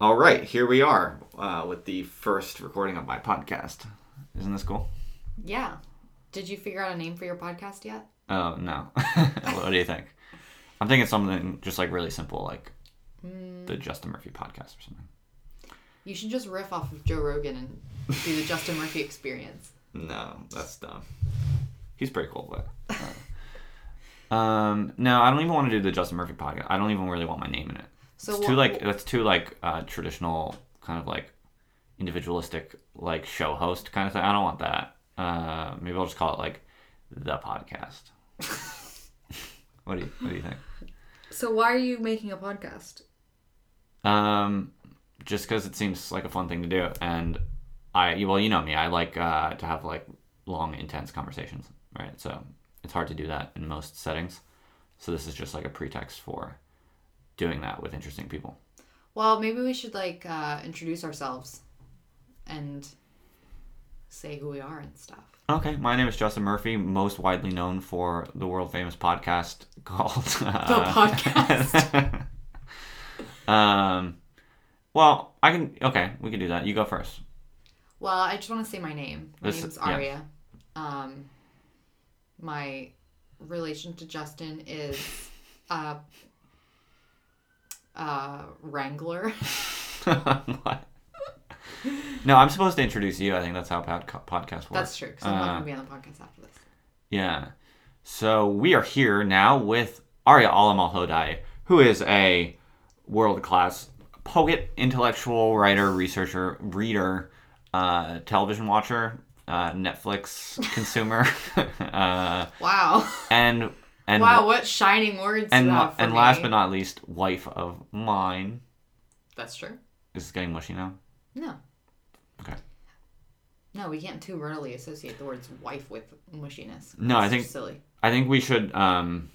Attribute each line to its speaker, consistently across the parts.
Speaker 1: All right, here we are uh, with the first recording of my podcast. Isn't this cool?
Speaker 2: Yeah. Did you figure out a name for your podcast yet?
Speaker 1: Oh no. what do you think? I'm thinking something just like really simple, like the Justin Murphy podcast or something.
Speaker 2: You should just riff off of Joe Rogan and do the Justin Murphy experience.
Speaker 1: No, that's dumb. He's pretty cool, but. uh, um, no, I don't even want to do the Justin Murphy podcast. I don't even really want my name in it.
Speaker 2: So
Speaker 1: it's
Speaker 2: what-
Speaker 1: too like that's too like uh, traditional kind of like individualistic like show host kind of thing. I don't want that. Uh, maybe I'll just call it like the podcast. what do you What do you think?
Speaker 2: So why are you making a podcast?
Speaker 1: Um, just because it seems like a fun thing to do, and I well, you know me, I like uh, to have like long, intense conversations, right? So it's hard to do that in most settings. So this is just like a pretext for doing that with interesting people.
Speaker 2: Well, maybe we should like uh, introduce ourselves and say who we are and stuff.
Speaker 1: Okay, my name is Justin Murphy, most widely known for the world famous podcast called uh,
Speaker 2: Podcast.
Speaker 1: um, well, I can. Okay, we can do that. You go first.
Speaker 2: Well, I just want to say my name. My
Speaker 1: This-
Speaker 2: name's. Aria. Um, my relation to Justin is uh, uh, Wrangler.
Speaker 1: No, I'm supposed to introduce you. I think that's how pod- podcast works.
Speaker 2: That's true. Because I'm not
Speaker 1: Uh,
Speaker 2: going to be on the podcast after this.
Speaker 1: Yeah. So we are here now with Arya Alamalhodai, who is a world class poet, intellectual writer, researcher, reader, uh, television watcher, uh, Netflix consumer, uh,
Speaker 2: Wow.
Speaker 1: and and
Speaker 2: wow, what shining words
Speaker 1: and
Speaker 2: you have for
Speaker 1: and
Speaker 2: me.
Speaker 1: last but not least, wife of mine.
Speaker 2: That's true.
Speaker 1: Is this getting mushy now?
Speaker 2: No.
Speaker 1: Okay.
Speaker 2: No, we can't too readily associate the words wife with mushiness.
Speaker 1: No, I think-
Speaker 2: silly.
Speaker 1: I think we should um,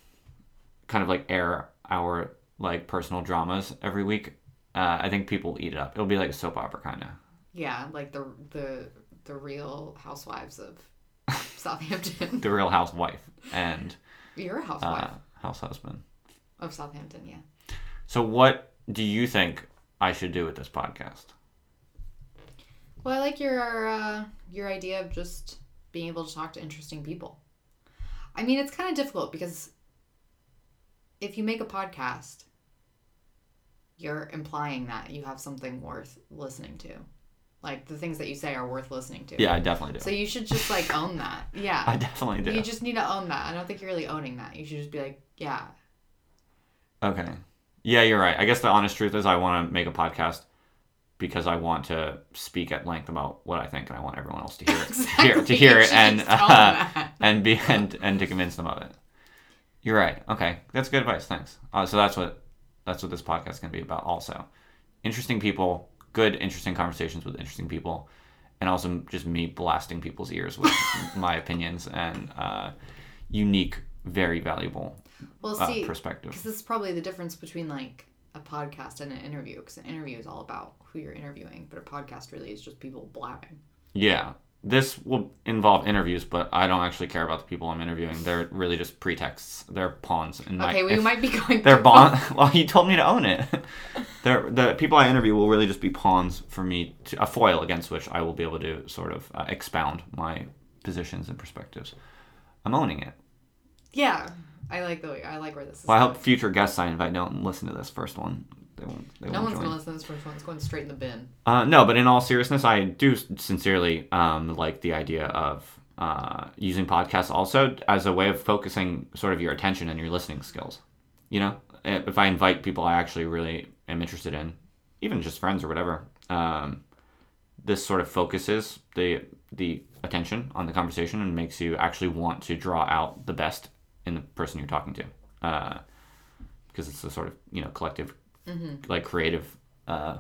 Speaker 1: kind of like air our like personal dramas every week. Uh, I think people eat it up. It'll be like a soap opera kind of.
Speaker 2: Yeah, like the the the real housewives of Southampton.
Speaker 1: The Real Housewife and
Speaker 2: You're a
Speaker 1: uh,
Speaker 2: housewife
Speaker 1: house husband.
Speaker 2: of Southampton, yeah.
Speaker 1: So, what do you think I should do with this podcast?
Speaker 2: Well, I like your uh, your idea of just being able to talk to interesting people. I mean, it's kind of difficult because if you make a podcast, you're implying that you have something worth listening to. Like the things that you say are worth listening to.
Speaker 1: Yeah, I definitely do.
Speaker 2: So you should just like own that. Yeah.
Speaker 1: I definitely do.
Speaker 2: You just need to own that. I don't think you're really owning that. You should just be like, yeah,
Speaker 1: Okay. Yeah, you're right. I guess the honest truth is I want to make a podcast because I want to speak at length about what I think and I want everyone else to hear it,
Speaker 2: Exactly.
Speaker 1: hear, to hear it and uh, and be and, and to convince them of it. You're right. Okay, that's good advice. Thanks. Uh, so that's what that's what this podcast is going to be about. Also, interesting people, good, interesting conversations with interesting people, and also just me blasting people's ears with my opinions and uh, unique, very valuable
Speaker 2: Well,
Speaker 1: uh, perspective.
Speaker 2: because this is probably the difference between like a podcast and an interview. Because an interview is all about who you're interviewing, but a podcast really is just people blabbing.
Speaker 1: Yeah. This will involve interviews, but I don't actually care about the people I'm interviewing. They're really just pretexts. They're pawns. In my,
Speaker 2: Okay, you
Speaker 1: if
Speaker 2: might be going.
Speaker 1: They're bond. Well, you told me to own it. They're, the people I interview will really just be pawns for me, to, a foil against which I will be able to sort of uh, expound my positions and perspectives. I'm owning it.
Speaker 2: Yeah, I like the way I like where this is.
Speaker 1: Well, I hope
Speaker 2: going.
Speaker 1: future guests I invite don't listen to this first one. They won't. They
Speaker 2: no
Speaker 1: won't
Speaker 2: one's
Speaker 1: join.
Speaker 2: gonna listen to this first one. It's going straight in the bin.
Speaker 1: Uh, no, but in all seriousness, I do sincerely um, like the idea of uh, using podcasts also as a way of focusing sort of your attention and your listening skills. You know, if I invite people I actually really am interested in, even just friends or whatever, um, this sort of focuses the the attention on the conversation and makes you actually want to draw out the best in the person you're talking to, uh, because it's a sort of you know collective, like creative uh,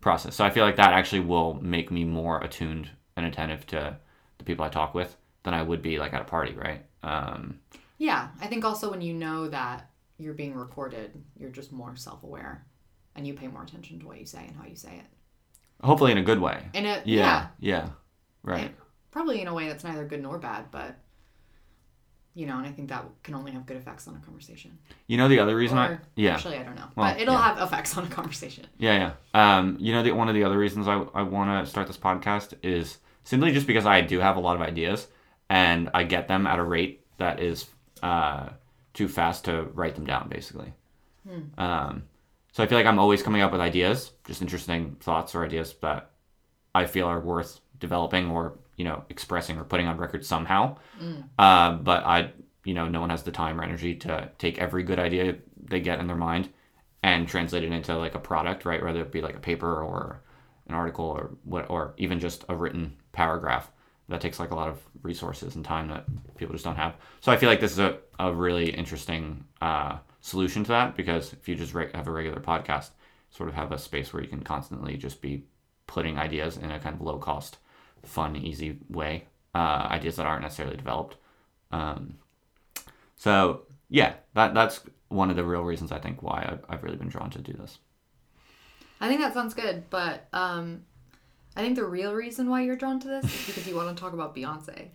Speaker 1: process. So I feel like that actually will make me more attuned and attentive to the people I talk with than I would be like at a party, right? Um,
Speaker 2: Yeah, I think also when you know that you're being recorded, you're just more self-aware, and you pay more attention to what you say and how you say it.
Speaker 1: hopefully in a good way.
Speaker 2: In it,
Speaker 1: Yeah,
Speaker 2: yeah,
Speaker 1: yeah, right.
Speaker 2: And probably in a way that's neither good nor bad, but you know, and I think that can only have good effects on a conversation.
Speaker 1: You know the other reason I yeah
Speaker 2: Actually, I don't know,
Speaker 1: Well,
Speaker 2: but it'll
Speaker 1: yeah.
Speaker 2: have effects on a conversation.
Speaker 1: Yeah, yeah. Um, you know, the, one of the other reasons I, I want to start this podcast is simply just because I do have a lot of ideas and I get them at a rate that is uh, too fast to write them down, basically. Um, so I feel like I'm always coming up with ideas, just interesting thoughts or ideas that I feel are worth developing or, you know, expressing or putting on record somehow. Uh, but I, you know, no one has the time or energy to take every good idea they get in their mind and translate it into like a product, right? Whether it be like a paper or an article or what, or even just a written paragraph. That takes like a lot of resources and time that people just don't have. So I feel like this is a, a really interesting uh, solution to that because if you just re- have a regular podcast, sort of have a space where you can constantly just be putting ideas in a kind of low cost, fun, easy way, uh, ideas that aren't necessarily developed. Um, so yeah, that that's one of the real reasons I think why I've, I've really been drawn to do this.
Speaker 2: I think that sounds good, but um, I think the real reason why you're drawn to this is because you want to talk about Beyonce,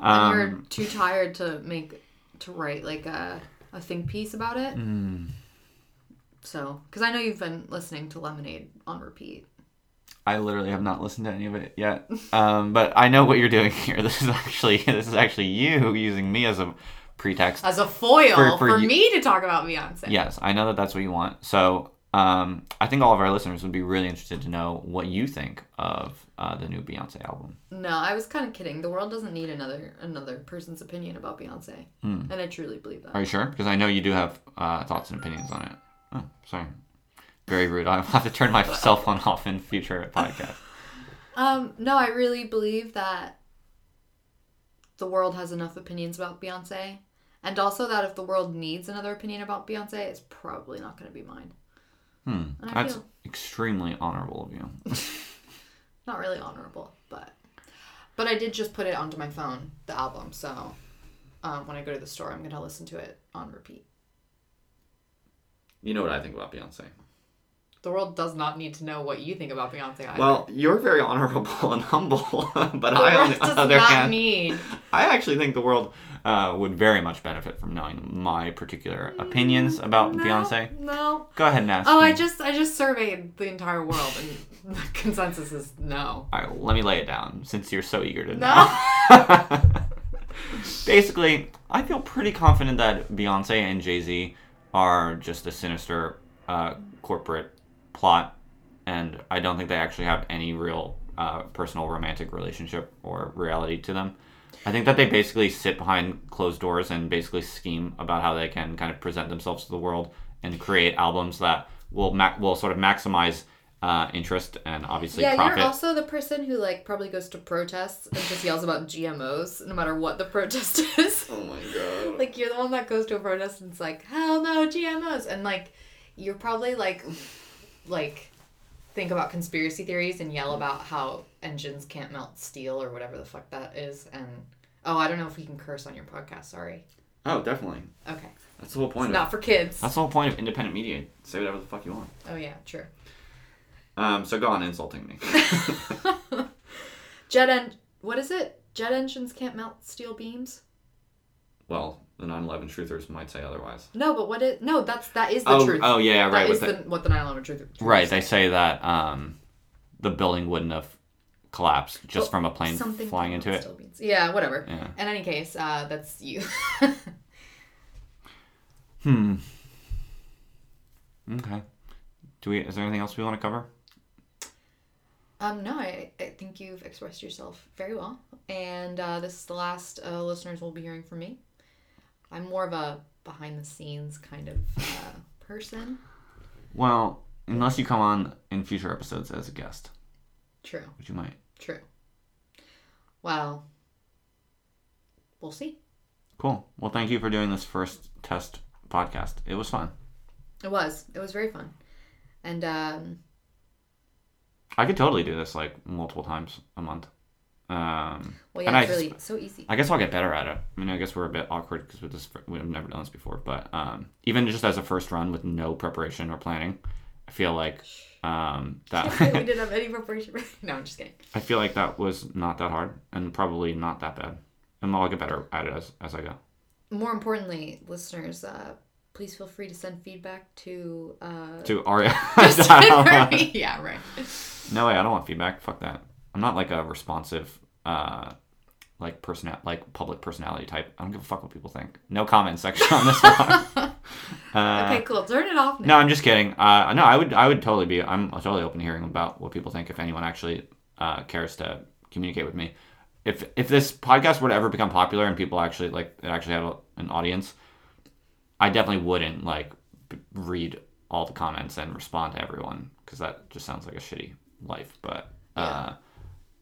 Speaker 2: and you're
Speaker 1: Um,
Speaker 2: too tired to make to write like a a think piece about it.
Speaker 1: mm,
Speaker 2: So, because I know you've been listening to Lemonade on repeat.
Speaker 1: I literally have not listened to any of it yet, um, but I know what you're doing here. This is actually this is actually you using me as a pretext.
Speaker 2: As a foil
Speaker 1: For-
Speaker 2: for,
Speaker 1: for you-
Speaker 2: me to talk about Beyonce.
Speaker 1: Yes, I know that that's what you want. So um, I think all of our listeners would be really interested to know what you think of uh, the new Beyonce album.
Speaker 2: No, I was kind of kidding. The world doesn't need another another person's opinion about Beyonce,
Speaker 1: Hmm.
Speaker 2: and I truly believe that.
Speaker 1: Are you sure? Because I know you do have uh, thoughts and opinions on it. Oh, sorry. Very rude. I'll have to turn my cell phone off in future podcasts.
Speaker 2: Um, no, I really believe that the world has enough opinions about Beyonce, and also that if the world needs another opinion about Beyonce, it's probably not going to be mine.
Speaker 1: Hmm. That's
Speaker 2: feel-
Speaker 1: extremely honorable of you.
Speaker 2: Not really honorable, but but I did just put it onto my phone, the album. So um, when I go to the store, I'm going to listen to it on repeat.
Speaker 1: You know what I think about Beyonce.
Speaker 2: The world does not need to know what you think about Beyonce. Either.
Speaker 1: Well, you're very honorable and humble, but
Speaker 2: the
Speaker 1: I, on the
Speaker 2: does
Speaker 1: other
Speaker 2: not
Speaker 1: hand,
Speaker 2: need.
Speaker 1: I actually think the world uh, would very much benefit from knowing my particular opinions about
Speaker 2: no,
Speaker 1: Beyonce.
Speaker 2: No.
Speaker 1: Go ahead and ask.
Speaker 2: Oh,
Speaker 1: me.
Speaker 2: I just I just surveyed the entire world, and the consensus is no.
Speaker 1: All right, let me lay it down since you're so eager to know
Speaker 2: No.
Speaker 1: know. Basically, I feel pretty confident that Beyonce and Jay Z are just a sinister uh, corporate plot, and I don't think they actually have any real uh, personal romantic relationship or reality to them. I think that they basically sit behind closed doors and basically scheme about how they can kind of present themselves to the world and create albums that will ma- will sort of maximize uh, interest and obviously
Speaker 2: yeah,
Speaker 1: profit.
Speaker 2: you're also the person who like probably goes to protests and just yells about GMOs no matter what the protest is.
Speaker 1: Oh my god.
Speaker 2: like you're the one that goes to a protest and it's like, hell no, GMOs, and like you're probably like, like, think about conspiracy theories and yell about how engines can't melt steel or whatever the fuck that is, and oh, I don't know if we can curse on your podcast. Sorry.
Speaker 1: Oh, definitely.
Speaker 2: Okay,
Speaker 1: That's the whole
Speaker 2: it's
Speaker 1: point. Of,
Speaker 2: not for kids.
Speaker 1: that's the whole point of independent media. Say whatever the fuck you want.
Speaker 2: Oh yeah, true.
Speaker 1: Um, so go on insulting me.
Speaker 2: Jet en what is it? Jet engines can't melt steel beams.
Speaker 1: Well, the 9/11 truthers might say otherwise.
Speaker 2: No, but what is? No, that's that is the
Speaker 1: oh,
Speaker 2: truth.
Speaker 1: oh yeah, right.
Speaker 2: is
Speaker 1: with the-
Speaker 2: the, what the 9/11 truth.
Speaker 1: right. They
Speaker 2: say.
Speaker 1: that um, the building wouldn't have collapsed just
Speaker 2: Well,
Speaker 1: from a plane flying into it.
Speaker 2: Yeah, whatever.
Speaker 1: Yeah.
Speaker 2: In any case, uh, that's you.
Speaker 1: Hmm. Okay. Do we? Is there anything else we want to cover?
Speaker 2: um, no, I, I think you've expressed yourself very well, and uh, this is the last uh, listeners will be hearing from me. I'm more of a behind the scenes kind of uh, person.
Speaker 1: Well, unless you come on in future episodes as a guest,
Speaker 2: True.
Speaker 1: which you might.
Speaker 2: True. Well, we'll see.
Speaker 1: Cool. Well, thank you for doing this first test podcast. It was fun.
Speaker 2: It was. It was very fun, and um,
Speaker 1: I could totally do this like multiple times a month. Um,
Speaker 2: well,
Speaker 1: And
Speaker 2: yeah,
Speaker 1: I
Speaker 2: it's
Speaker 1: just-
Speaker 2: really so easy.
Speaker 1: I guess I'll get better at it. I mean, I guess we're a bit awkward because this we've never done this before. But um, even just as a first run with no preparation or planning, I feel like um, that we
Speaker 2: didn't have any preparation. no, I'm just kidding.
Speaker 1: I feel like that was not that hard and probably not that bad. And I'll get better at it as, as I go.
Speaker 2: more importantly, listeners, uh, please feel free to send feedback to. Uh,
Speaker 1: To Aria.
Speaker 2: Yeah, right.
Speaker 1: no way, I don't want feedback. Fuck that. I'm not like a responsive, uh, like person, like public personality type. I don't give a fuck what people think. No comment section on this one. Uh,
Speaker 2: okay, cool. Turn it off
Speaker 1: No. I'm just kidding. Uh, no, I would, I would totally be. I'm totally open to hearing about what people think. If anyone actually uh, cares to communicate with me, if if this podcast were to ever become popular and people actually like it actually had an audience, I definitely wouldn't like b- read all the comments and respond to everyone because that just sounds like a shitty life. But uh,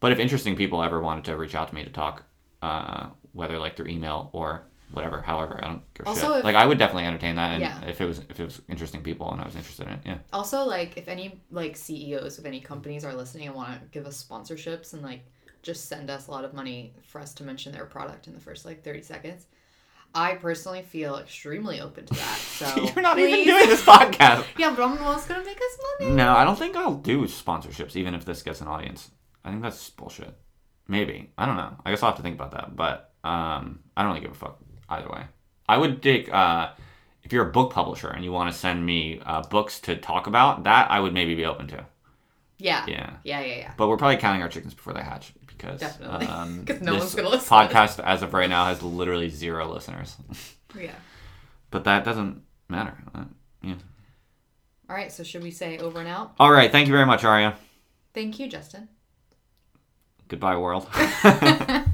Speaker 1: but if interesting people ever wanted to reach out to me to talk, uh, whether like through email or whatever, however, I don't give a
Speaker 2: Also,
Speaker 1: shit.
Speaker 2: if-
Speaker 1: like I would definitely entertain that, and
Speaker 2: Yeah.
Speaker 1: if it was if it was interesting people and I was interested in it, yeah.
Speaker 2: Also, like, if any like CEOs of any companies are listening and want to give us sponsorships and like just send us a lot of money for us to mention their product in the first like thirty seconds, I personally feel extremely open to that. So
Speaker 1: You're not even doing this podcast.
Speaker 2: Yeah, but I'm the gonna make us money.
Speaker 1: No, I don't think I'll do sponsorships, even if this gets an audience. I think that's bullshit. Maybe I don't know. I guess I'll have to think about that. But um, I don't really give a fuck either way. I would take uh, if you're a book publisher and you want to send me uh, books to talk about that. I would maybe be open to.
Speaker 2: Yeah.
Speaker 1: Yeah,
Speaker 2: Yeah, yeah, yeah.
Speaker 1: but we're probably counting our chickens before they hatch because
Speaker 2: Definitely.
Speaker 1: um,
Speaker 2: no
Speaker 1: this
Speaker 2: one's gonna listen.
Speaker 1: Podcast as of right now has literally zero listeners,
Speaker 2: Yeah.
Speaker 1: but that doesn't matter. Uh, yeah.
Speaker 2: All right, so should we say over and out?
Speaker 1: All right. Thank you very much, Arya.
Speaker 2: Thank you, Justin.
Speaker 1: Goodbye, world.